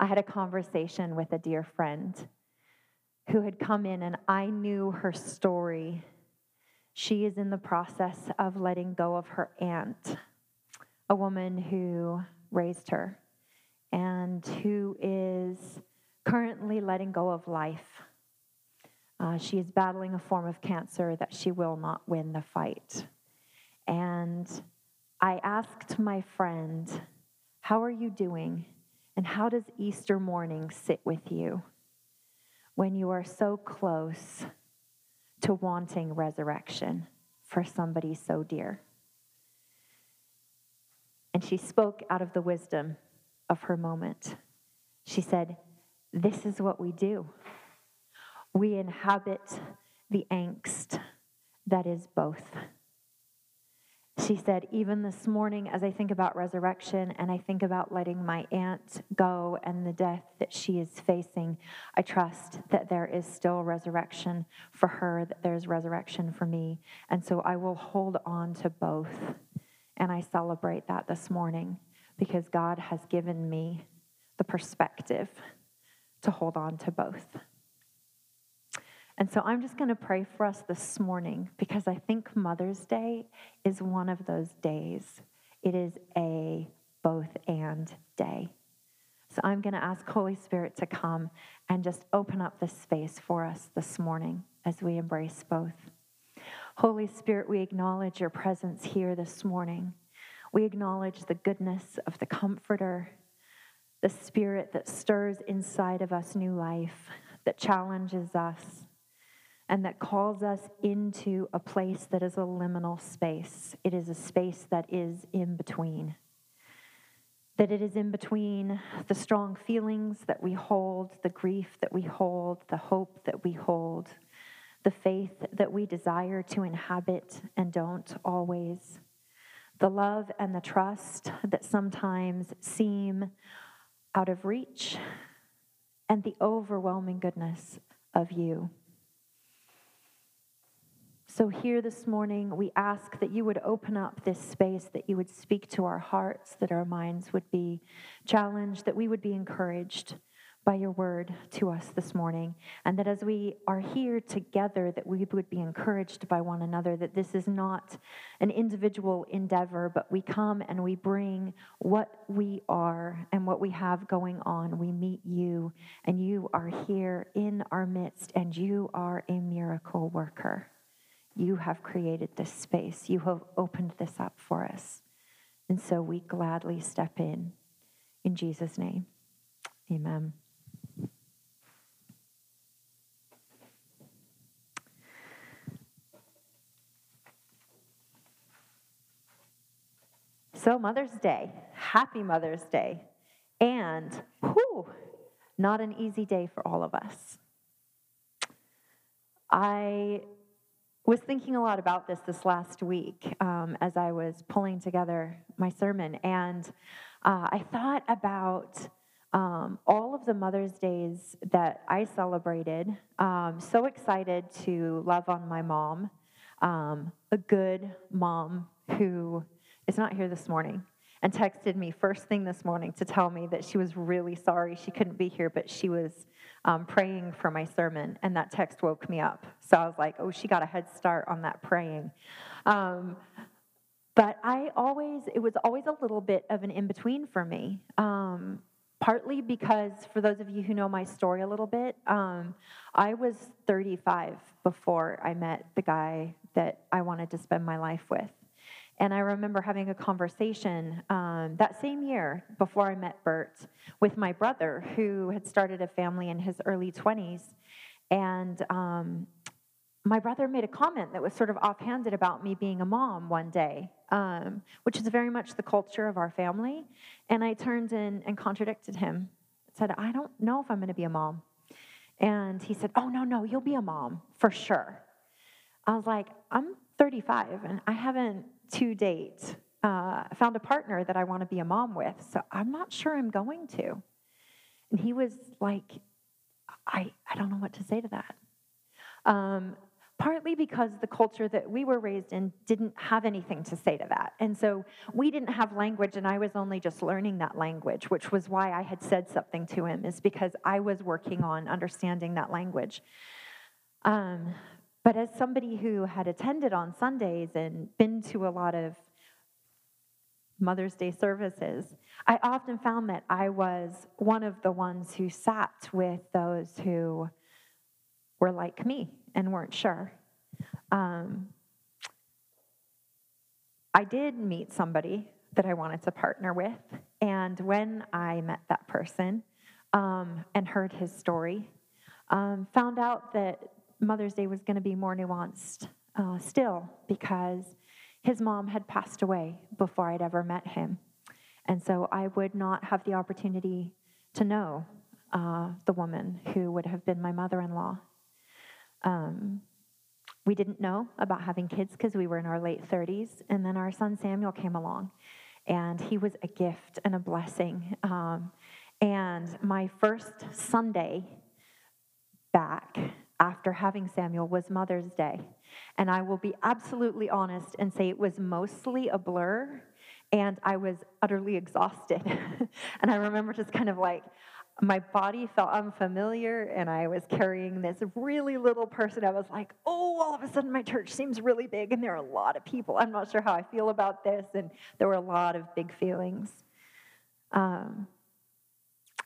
I had a conversation with a dear friend who had come in, and I knew her story. She is in the process of letting go of her aunt, a woman who raised her and who is currently letting go of life. Uh, she is battling a form of cancer that she will not win the fight. And I asked my friend, How are you doing? And how does Easter morning sit with you when you are so close to wanting resurrection for somebody so dear? And she spoke out of the wisdom of her moment. She said, This is what we do. We inhabit the angst that is both. She said, Even this morning, as I think about resurrection and I think about letting my aunt go and the death that she is facing, I trust that there is still resurrection for her, that there's resurrection for me. And so I will hold on to both. And I celebrate that this morning because God has given me the perspective to hold on to both. And so I'm just going to pray for us this morning because I think Mother's Day is one of those days. It is a both and day. So I'm going to ask Holy Spirit to come and just open up this space for us this morning as we embrace both. Holy Spirit, we acknowledge your presence here this morning. We acknowledge the goodness of the Comforter, the Spirit that stirs inside of us new life, that challenges us, and that calls us into a place that is a liminal space. It is a space that is in between. That it is in between the strong feelings that we hold, the grief that we hold, the hope that we hold, the faith that we desire to inhabit and don't always the love and the trust that sometimes seem out of reach, and the overwhelming goodness of you. So, here this morning, we ask that you would open up this space, that you would speak to our hearts, that our minds would be challenged, that we would be encouraged by your word to us this morning. And that as we are here together, that we would be encouraged by one another, that this is not an individual endeavor, but we come and we bring what we are and what we have going on. We meet you, and you are here in our midst, and you are a miracle worker. You have created this space, you have opened this up for us. And so we gladly step in. In Jesus' name, amen. So, Mother's Day, happy Mother's Day. And, whew, not an easy day for all of us. I was thinking a lot about this this last week um, as I was pulling together my sermon, and uh, I thought about um, all of the Mother's Days that I celebrated. Um, so excited to love on my mom, um, a good mom who is not here this morning and texted me first thing this morning to tell me that she was really sorry she couldn't be here, but she was um, praying for my sermon, and that text woke me up. So I was like, oh, she got a head start on that praying. Um, but I always, it was always a little bit of an in between for me. Um, partly because, for those of you who know my story a little bit, um, I was 35 before I met the guy that I wanted to spend my life with. And I remember having a conversation um, that same year before I met Bert with my brother, who had started a family in his early 20s. And um, my brother made a comment that was sort of offhanded about me being a mom one day, um, which is very much the culture of our family. And I turned in and contradicted him. Said, I don't know if I'm going to be a mom. And he said, Oh, no, no, you'll be a mom for sure. I was like, I'm 35 and I haven't to date uh, found a partner that I want to be a mom with, so I'm not sure I'm going to. And he was like, I, I don't know what to say to that. Um, partly because the culture that we were raised in didn't have anything to say to that. And so we didn't have language, and I was only just learning that language, which was why I had said something to him, is because I was working on understanding that language. Um, but as somebody who had attended on Sundays and been to a lot of Mother's Day services, I often found that I was one of the ones who sat with those who were like me and weren't sure. Um, I did meet somebody that I wanted to partner with, and when I met that person um, and heard his story, um, found out that Mother's Day was going to be more nuanced uh, still because his mom had passed away before I'd ever met him. And so I would not have the opportunity to know uh, the woman who would have been my mother in law. Um, we didn't know about having kids because we were in our late 30s. And then our son Samuel came along, and he was a gift and a blessing. Um, and my first Sunday back after having Samuel was Mother's Day. And I will be absolutely honest and say it was mostly a blur, and I was utterly exhausted. and I remember just kind of like, my body felt unfamiliar and I was carrying this really little person. I was like, oh, all of a sudden my church seems really big and there are a lot of people. I'm not sure how I feel about this. And there were a lot of big feelings. Um,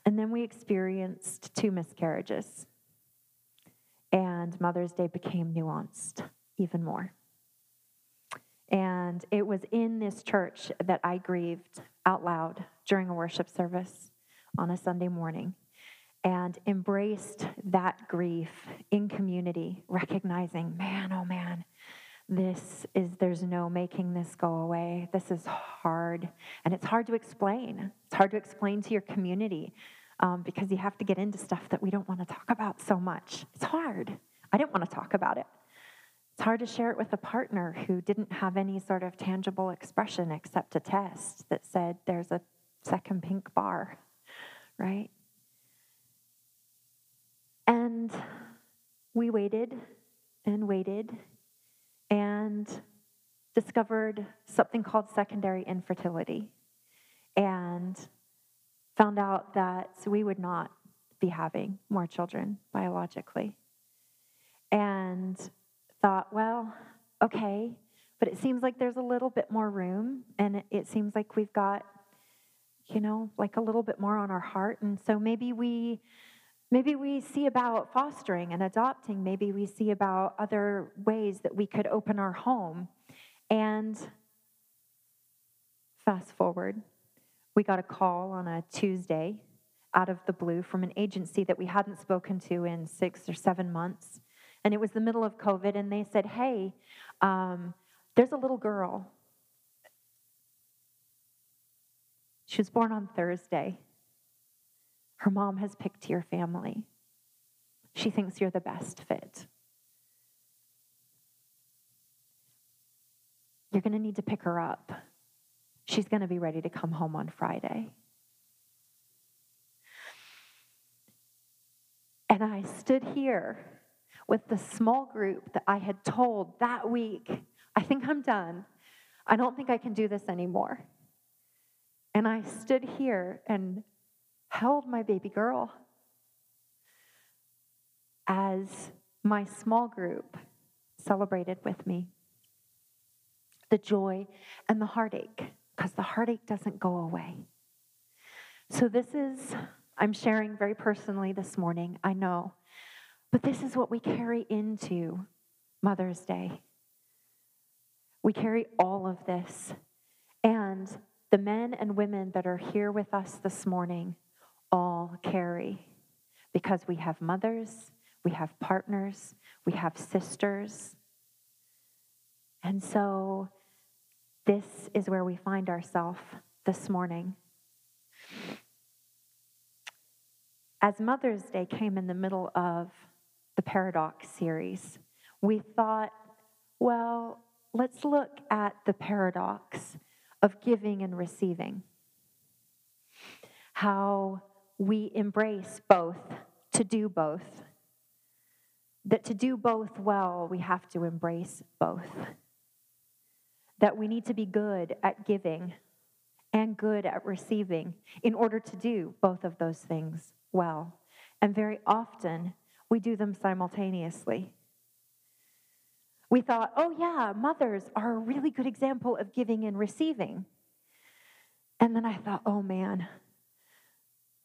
and then we experienced two miscarriages. And Mother's Day became nuanced even more. And it was in this church that I grieved out loud during a worship service on a Sunday morning and embraced that grief in community, recognizing, man, oh man, this is, there's no making this go away. This is hard. And it's hard to explain. It's hard to explain to your community um, because you have to get into stuff that we don't want to talk about so much. It's hard. I didn't want to talk about it. It's hard to share it with a partner who didn't have any sort of tangible expression except a test that said there's a second pink bar right? And we waited and waited and discovered something called secondary infertility and found out that we would not be having more children biologically. And thought, well, okay, but it seems like there's a little bit more room, and it, seems like we've got you know, like a little bit more on our heart. And so maybe we maybe we see about fostering and adopting, maybe we see about other ways that we could open our home. And fast forward, we got a call on a Tuesday out of the blue from an agency that we hadn't spoken to in six or seven months. And it was the middle of COVID, and they said, Hey, um, there's a little girl She was born on Thursday. Her mom has picked your family. She thinks you're the best fit. You're going to need to pick her up. She's going to be ready to come home on Friday. And I stood here with the small group that I had told that week I think I'm done. I don't think I can do this anymore. And I stood here and held my baby girl as my small group celebrated with me the joy and the heartache, because the heartache doesn't go away. So, this is, I'm sharing very personally this morning, I know, but this is what we carry into Mother's Day. We carry all of this. And the men and women that are here with us this morning all carry because we have mothers, we have partners, we have sisters. And so this is where we find ourselves this morning. As Mother's Day came in the middle of the Paradox series, we thought, well, let's look at the paradox of giving and receiving. How we embrace both, to do both. that to do both well, we have to embrace both. That we need to be good at giving and good at receiving in order to do both of those things well. And very often, we do them simultaneously. We thought, oh, yeah, mothers are a really good example of giving and receiving. And then I thought, oh man,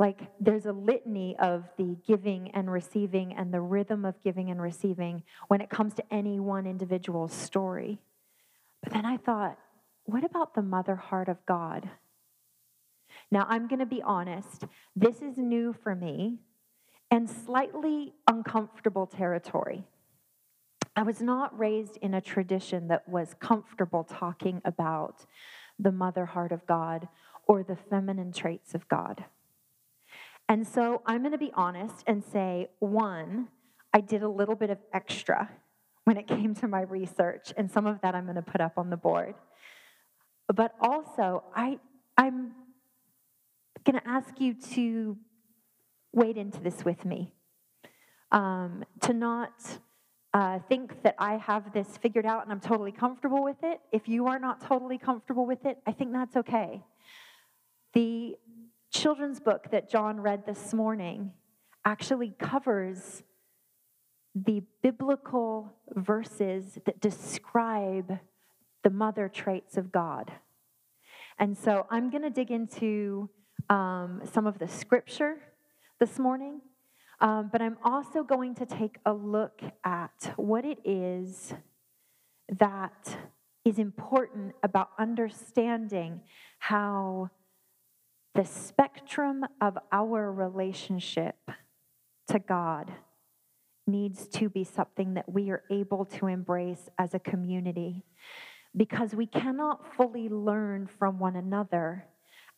like there's a litany of the giving and receiving and the rhythm of giving and receiving when it comes to any one individual's story. But then I thought, what about the mother heart of God? Now, I'm going to be honest, this is new for me and slightly uncomfortable territory. I was not raised in a tradition that was comfortable talking about the mother heart of God or the feminine traits of God. And so I'm going to be honest and say one, I did a little bit of extra when it came to my research, and some of that I'm going to put up on the board. But also, I, I'm going to ask you to wade into this with me, um, to not uh, think that I have this figured out and I'm totally comfortable with it. If you are not totally comfortable with it, I think that's okay. The children's book that John read this morning actually covers the biblical verses that describe the mother traits of God. And so I'm going to dig into um, some of the scripture this morning, um, but I'm also going to take a look at what it is that is important about understanding how the spectrum of our relationship to God needs to be something that we are able to embrace as a community because we cannot fully learn from one another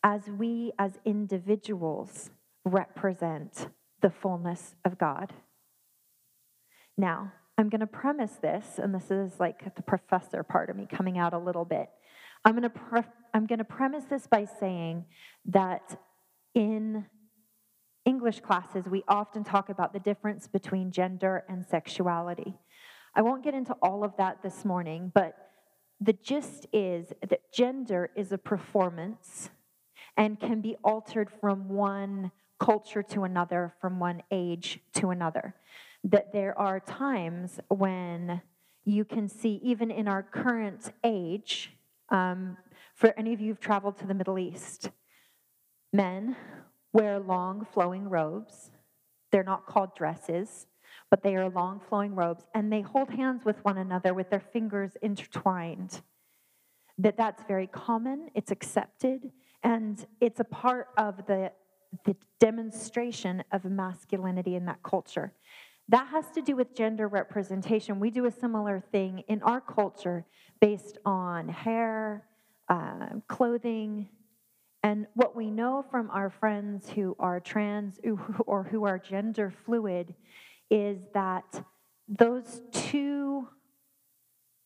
as we as individuals represent the fullness of God. Now, I'm going to premise this, and this is like the professor part of me coming out a little bit. I'm going to, pre- I'm going to premise this by saying that in English classes, we often talk about the difference between gender and sexuality. I won't get into all of that this morning, but the gist is that gender is a performance and can be altered from one culture to another, from one age to another. That there are times when you can see, even in our current age, um, for any of you who've traveled to the Middle East, men wear long flowing robes. They're not called dresses, but they are long flowing robes, and they hold hands with one another with their fingers intertwined. That that's very common, it's accepted, and it's a part of the, the demonstration of masculinity in that culture. That has to do with gender representation. We do a similar thing in our culture based on hair, uh, clothing, and what we know from our friends who are trans or who are gender fluid is that those two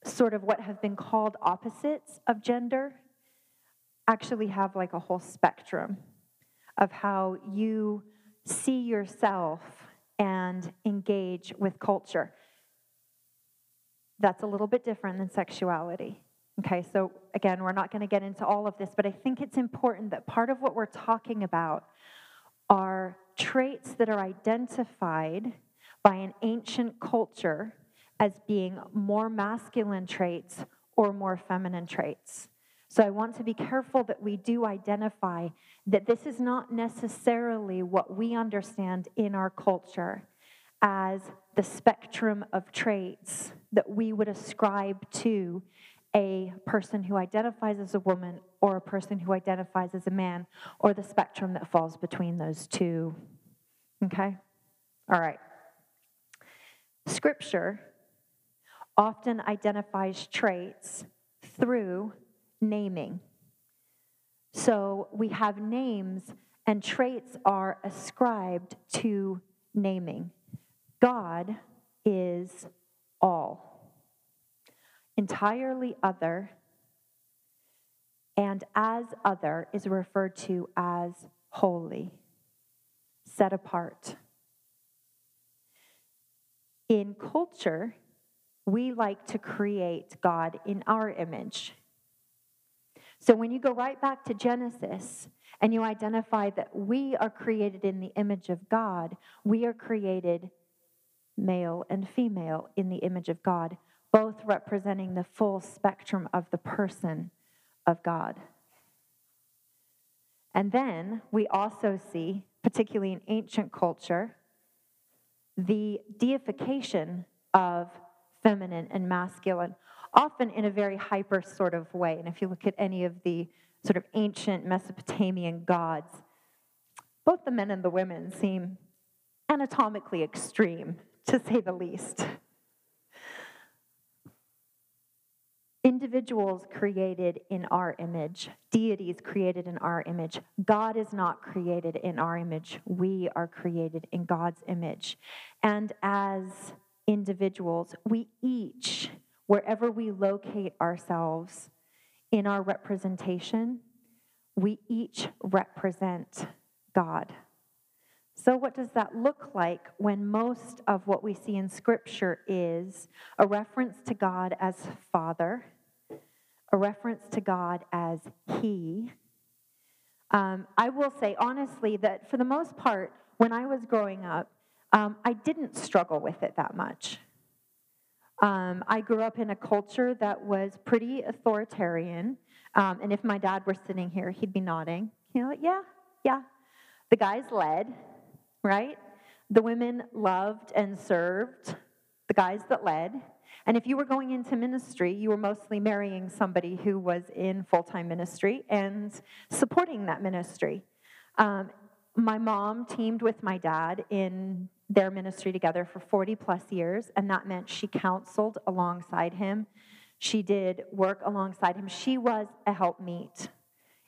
sort of what have been called opposites of gender actually have like a whole spectrum of how you see yourself and engage with culture. That's a little bit different than sexuality. Okay, so again, we're not going to get into all of this, but I think it's important that part of what we're talking about are traits that are identified by an ancient culture as being more masculine traits or more feminine traits. So I want to be careful that we do identify that this is not necessarily what we understand in our culture as the spectrum of traits that we would ascribe to a person who identifies as a woman or a person who identifies as a man or the spectrum that falls between those two. Okay? All right. Scripture often identifies traits through naming. So we have names, and traits are ascribed to naming. God is all, entirely other, and as other is referred to as holy, set apart. in culture, we like to create God in our image. So when you go right back to Genesis and you identify that we are created in the image of God, we are created male and female in the image of God, both representing the full spectrum of the person of God. And then we also see, particularly in ancient culture, the deification of feminine and masculine, often in a very hyper sort of way. And if you look at any of the sort of ancient Mesopotamian gods, both the men and the women seem anatomically extreme, to say the least. Individuals created in our image, deities created in our image. God is not created in our image. We are created in God's image. And as individuals, we each, wherever we locate ourselves in our representation, we each represent God. So, what does that look like when most of what we see in Scripture is a reference to God as Father? A reference to God as He. Um, I will say honestly that for the most part, when I was growing up, um, I didn't struggle with it that much. Um, I grew up in a culture that was pretty authoritarian. Um, and if my dad were sitting here, he'd be nodding. You know, yeah, yeah. The guys led, right? The women loved and served the guys that led. And if you were going into ministry, you were mostly marrying somebody who was in full time ministry and supporting that ministry. Um, my mom teamed with my dad in their ministry together for 40 plus years, and that meant she counseled alongside him. She did work alongside him. She was a helpmeet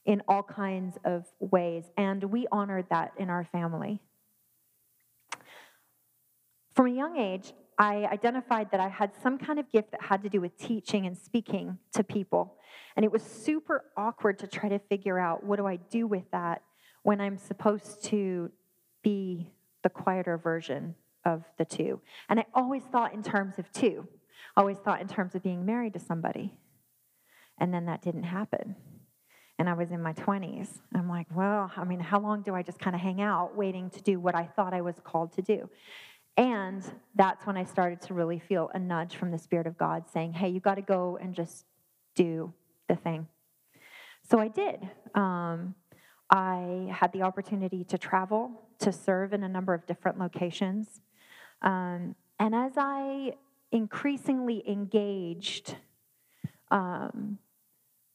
in all kinds of ways, and we honored that in our family. From a young age, I identified that I had some kind of gift that had to do with teaching and speaking to people. And it was super awkward to try to figure out what do I do with that when I'm supposed to be the quieter version of the two. And I always thought in terms of two, always thought in terms of being married to somebody. And then that didn't happen. And I was in my 20s. I'm like, well, I mean, how long do I just kind of hang out waiting to do what I thought I was called to do? And that's when I started to really feel a nudge from the Spirit of God saying, hey, you got to go and just do the thing. So I did. Um, I had the opportunity to travel, to serve in a number of different locations. Um, and as I increasingly engaged um,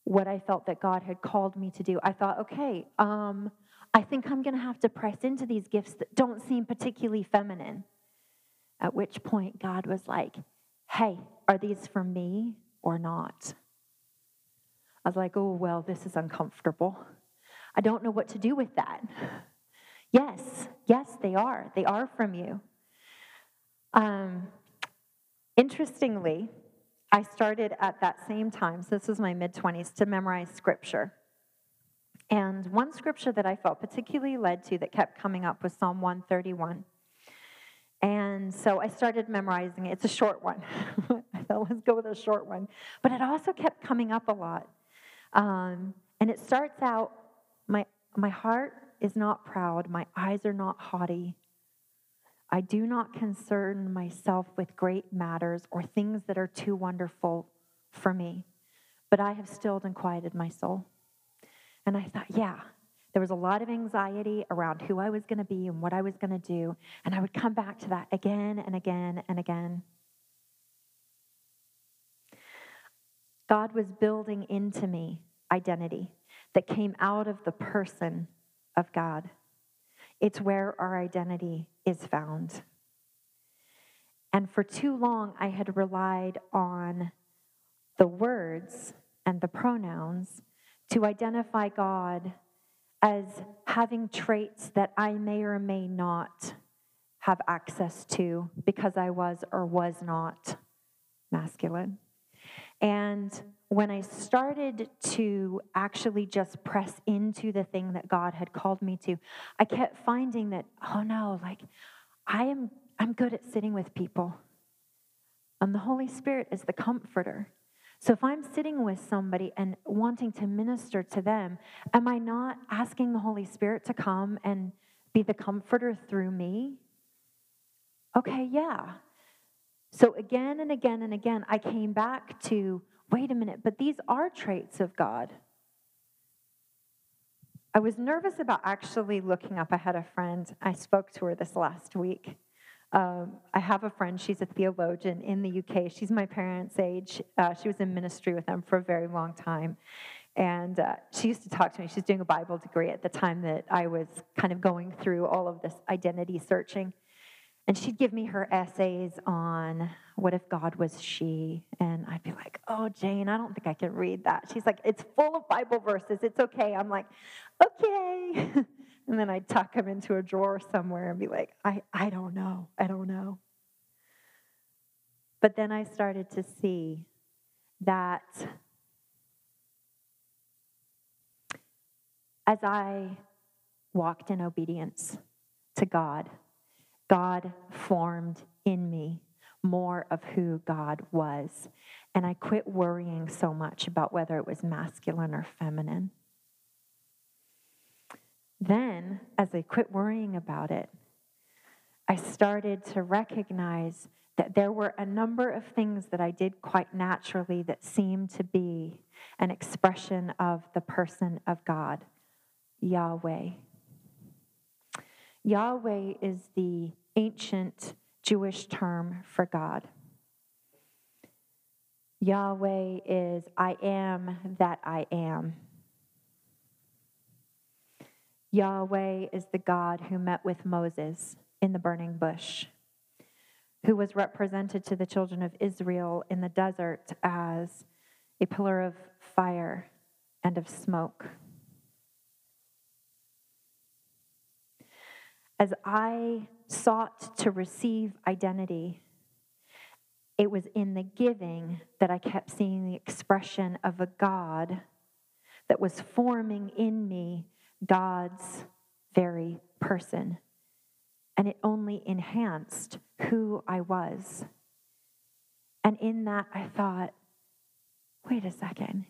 what I felt that God had called me to do, I thought, okay, um, I think I'm going to have to press into these gifts that don't seem particularly feminine. At which point, God was like, Hey, are these for me or not? I was like, Oh, well, this is uncomfortable. I don't know what to do with that. Yes, yes, they are. They are from you. Um, interestingly, I started at that same time, so this was my mid 20s, to memorize scripture. And one scripture that I felt particularly led to that kept coming up was Psalm 131. And so I started memorizing it. It's a short one. I thought, let's go with a short one. But it also kept coming up a lot. Um, and it starts out my, my heart is not proud, my eyes are not haughty. I do not concern myself with great matters or things that are too wonderful for me, but I have stilled and quieted my soul. And I thought, yeah, there was a lot of anxiety around who I was going to be and what I was going to do. And I would come back to that again and again and again. God was building into me identity that came out of the person of God. It's where our identity is found. And for too long, I had relied on the words and the pronouns to identify God as having traits that I may or may not have access to because I was or was not masculine. And when I started to actually just press into the thing that God had called me to, I kept finding that, oh no, like I am I'm good at sitting with people. And the Holy Spirit is the comforter. So if I'm sitting with somebody and wanting to minister to them, am I not asking the Holy Spirit to come and be the comforter through me? Okay, yeah. So again and again and again, I came back to wait a minute, but these are traits of God. I was nervous about actually looking up. I had a friend, I spoke to her this last week. Um, I have a friend, she's a theologian in the UK. She's my parents' age. Uh, she was in ministry with them for a very long time. And uh, she used to talk to me. She's doing a Bible degree at the time that I was kind of going through all of this identity searching. And she'd give me her essays on what if God was she? And I'd be like, oh, Jane, I don't think I can read that. She's like, it's full of Bible verses. It's okay. I'm like, okay. And then I'd tuck them into a drawer somewhere and be like, I, I don't know. I don't know. But then I started to see that as I walked in obedience to God, God formed in me more of who God was. And I quit worrying so much about whether it was masculine or feminine. Then, as I quit worrying about it, I started to recognize that there were a number of things that I did quite naturally that seemed to be an expression of the person of God, Yahweh. Yahweh is the ancient Jewish term for God. Yahweh is I am that I am. Yahweh is the God who met with Moses in the burning bush, who was represented to the children of Israel in the desert as a pillar of fire and of smoke. As I sought to receive identity, it was in the giving that I kept seeing the expression of a God that was forming in me God's very person. And it only enhanced who I was. And in that, I thought, wait a second.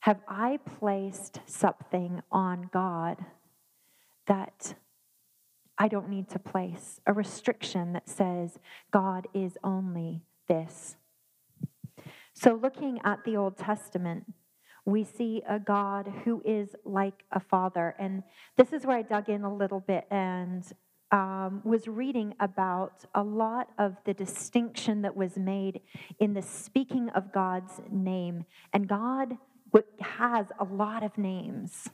Have I placed something on God that I don't need to place? A restriction that says God is only this. So, looking at the Old Testament, we see a God who is like a father. And this is where I dug in a little bit and um, was reading about a lot of the distinction that was made in the speaking of God's name. And God has a lot of names.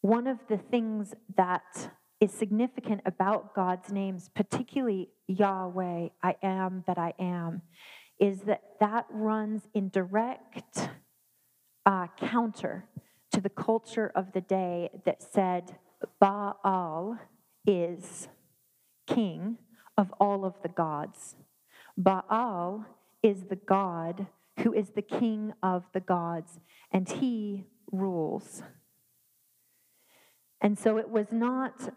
One of the things that is significant about God's names, particularly Yahweh, I am that I am, is that that runs in direct uh, counter to the culture of the day that said Baal is king of all of the gods. Baal is the God who is the king of the gods, and he rules. And so it was not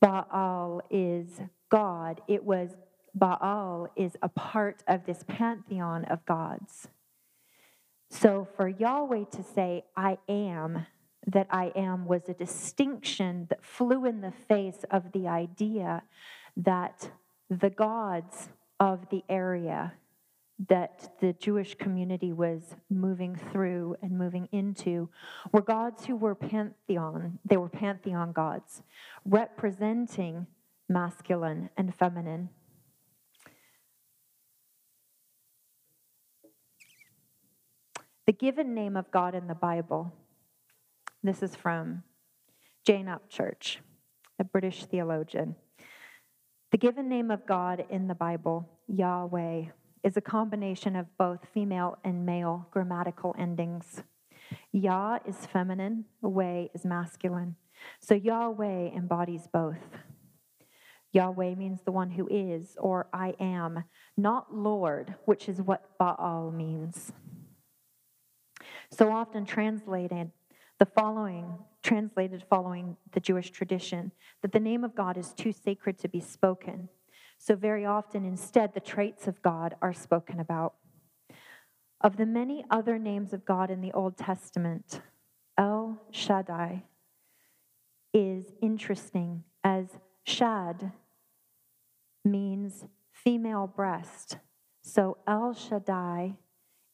Baal is God, it was Baal is a part of this pantheon of gods. So for Yahweh to say, I am that I am, was a distinction that flew in the face of the idea that the gods of the area that the Jewish community was moving through and moving into were gods who were pantheon. They were pantheon gods, representing masculine and feminine. The given name of God in the Bible, this is from Jane Upchurch, a British theologian. The given name of God in the Bible, Yahweh, is a combination of both female and male grammatical endings. Yah is feminine, way is masculine. So Yahweh embodies both. Yahweh means the one who is, or I am, not Lord, which is what Baal means so often translated the following translated following the Jewish tradition that the name of God is too sacred to be spoken. So, very often, instead, the traits of God are spoken about. Of the many other names of God in the Old Testament, El Shaddai is interesting as Shad means female breast. So El Shaddai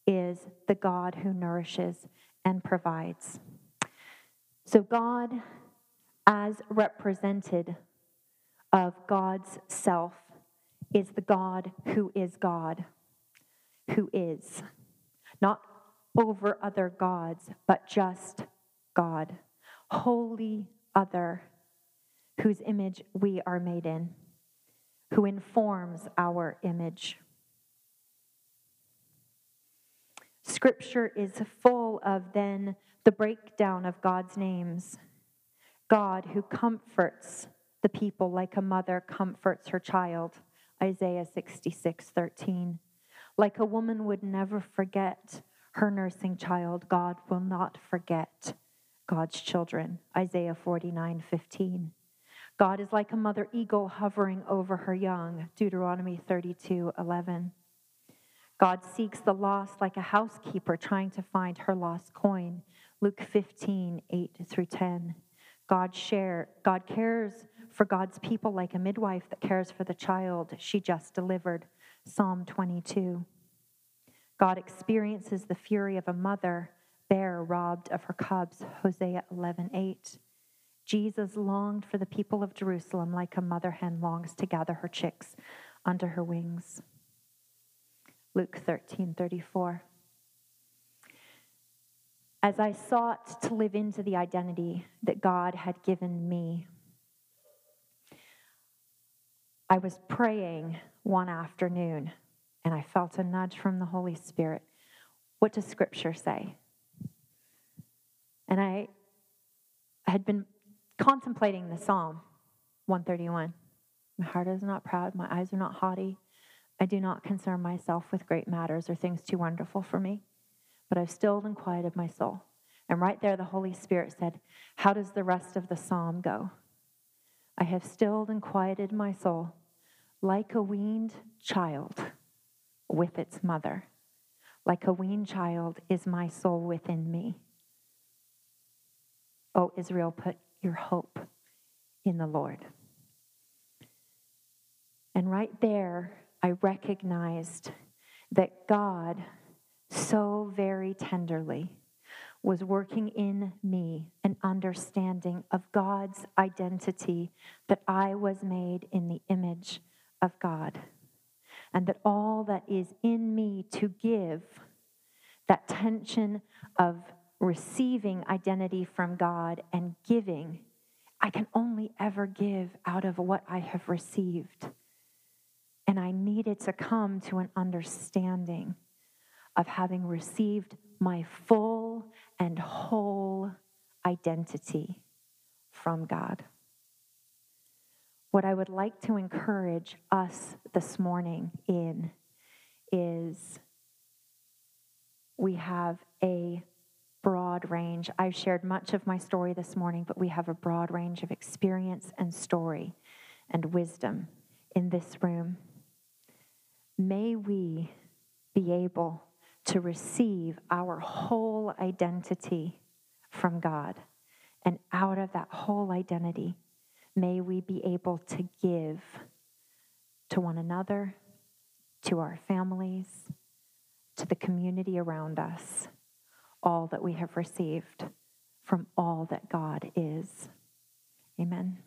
is the God who nourishes and provides. So God, as represented of God's self, is the God who is God, who is. Not over other gods, but just God. Holy other, whose image we are made in, who informs our image. Scripture is full of then the breakdown of God's names. God who comforts the people like a mother comforts her child. Isaiah 66, 13. Like a woman would never forget her nursing child, God will not forget God's children. Isaiah 49, 15. God is like a mother eagle hovering over her young. Deuteronomy 32, 11. God seeks the lost like a housekeeper trying to find her lost coin. Luke 15, 8 through 10. God share God cares for God's people like a midwife that cares for the child she just delivered. Psalm 22. God experiences the fury of a mother bear robbed of her cubs. Hosea 11:8. Jesus longed for the people of Jerusalem like a mother hen longs to gather her chicks under her wings. Luke 13:34. As I sought to live into the identity that God had given me, I was praying one afternoon and I felt a nudge from the Holy Spirit. What does Scripture say? And I had been contemplating the Psalm 131. My heart is not proud, my eyes are not haughty. I do not concern myself with great matters or things too wonderful for me, but I've stilled and quieted my soul. And right there, the Holy Spirit said, How does the rest of the psalm go? I have stilled and quieted my soul like a weaned child with its mother. Like a weaned child is my soul within me. O oh, Israel, put your hope in the Lord. And right there, I recognized that God so very tenderly was working in me an understanding of God's identity that I was made in the image of God and that all that is in me to give, that tension of receiving identity from God and giving, I can only ever give out of what I have received. And I needed to come to an understanding of having received my full and whole identity from God. What I would like to encourage us this morning in is we have a broad range. I've shared much of my story this morning, but we have a broad range of experience and story and wisdom in this room. May we be able to receive our whole identity from God. And out of that whole identity, May we be able to give to one another, to our families, to the community around us, all that we have received from all that God is. Amen.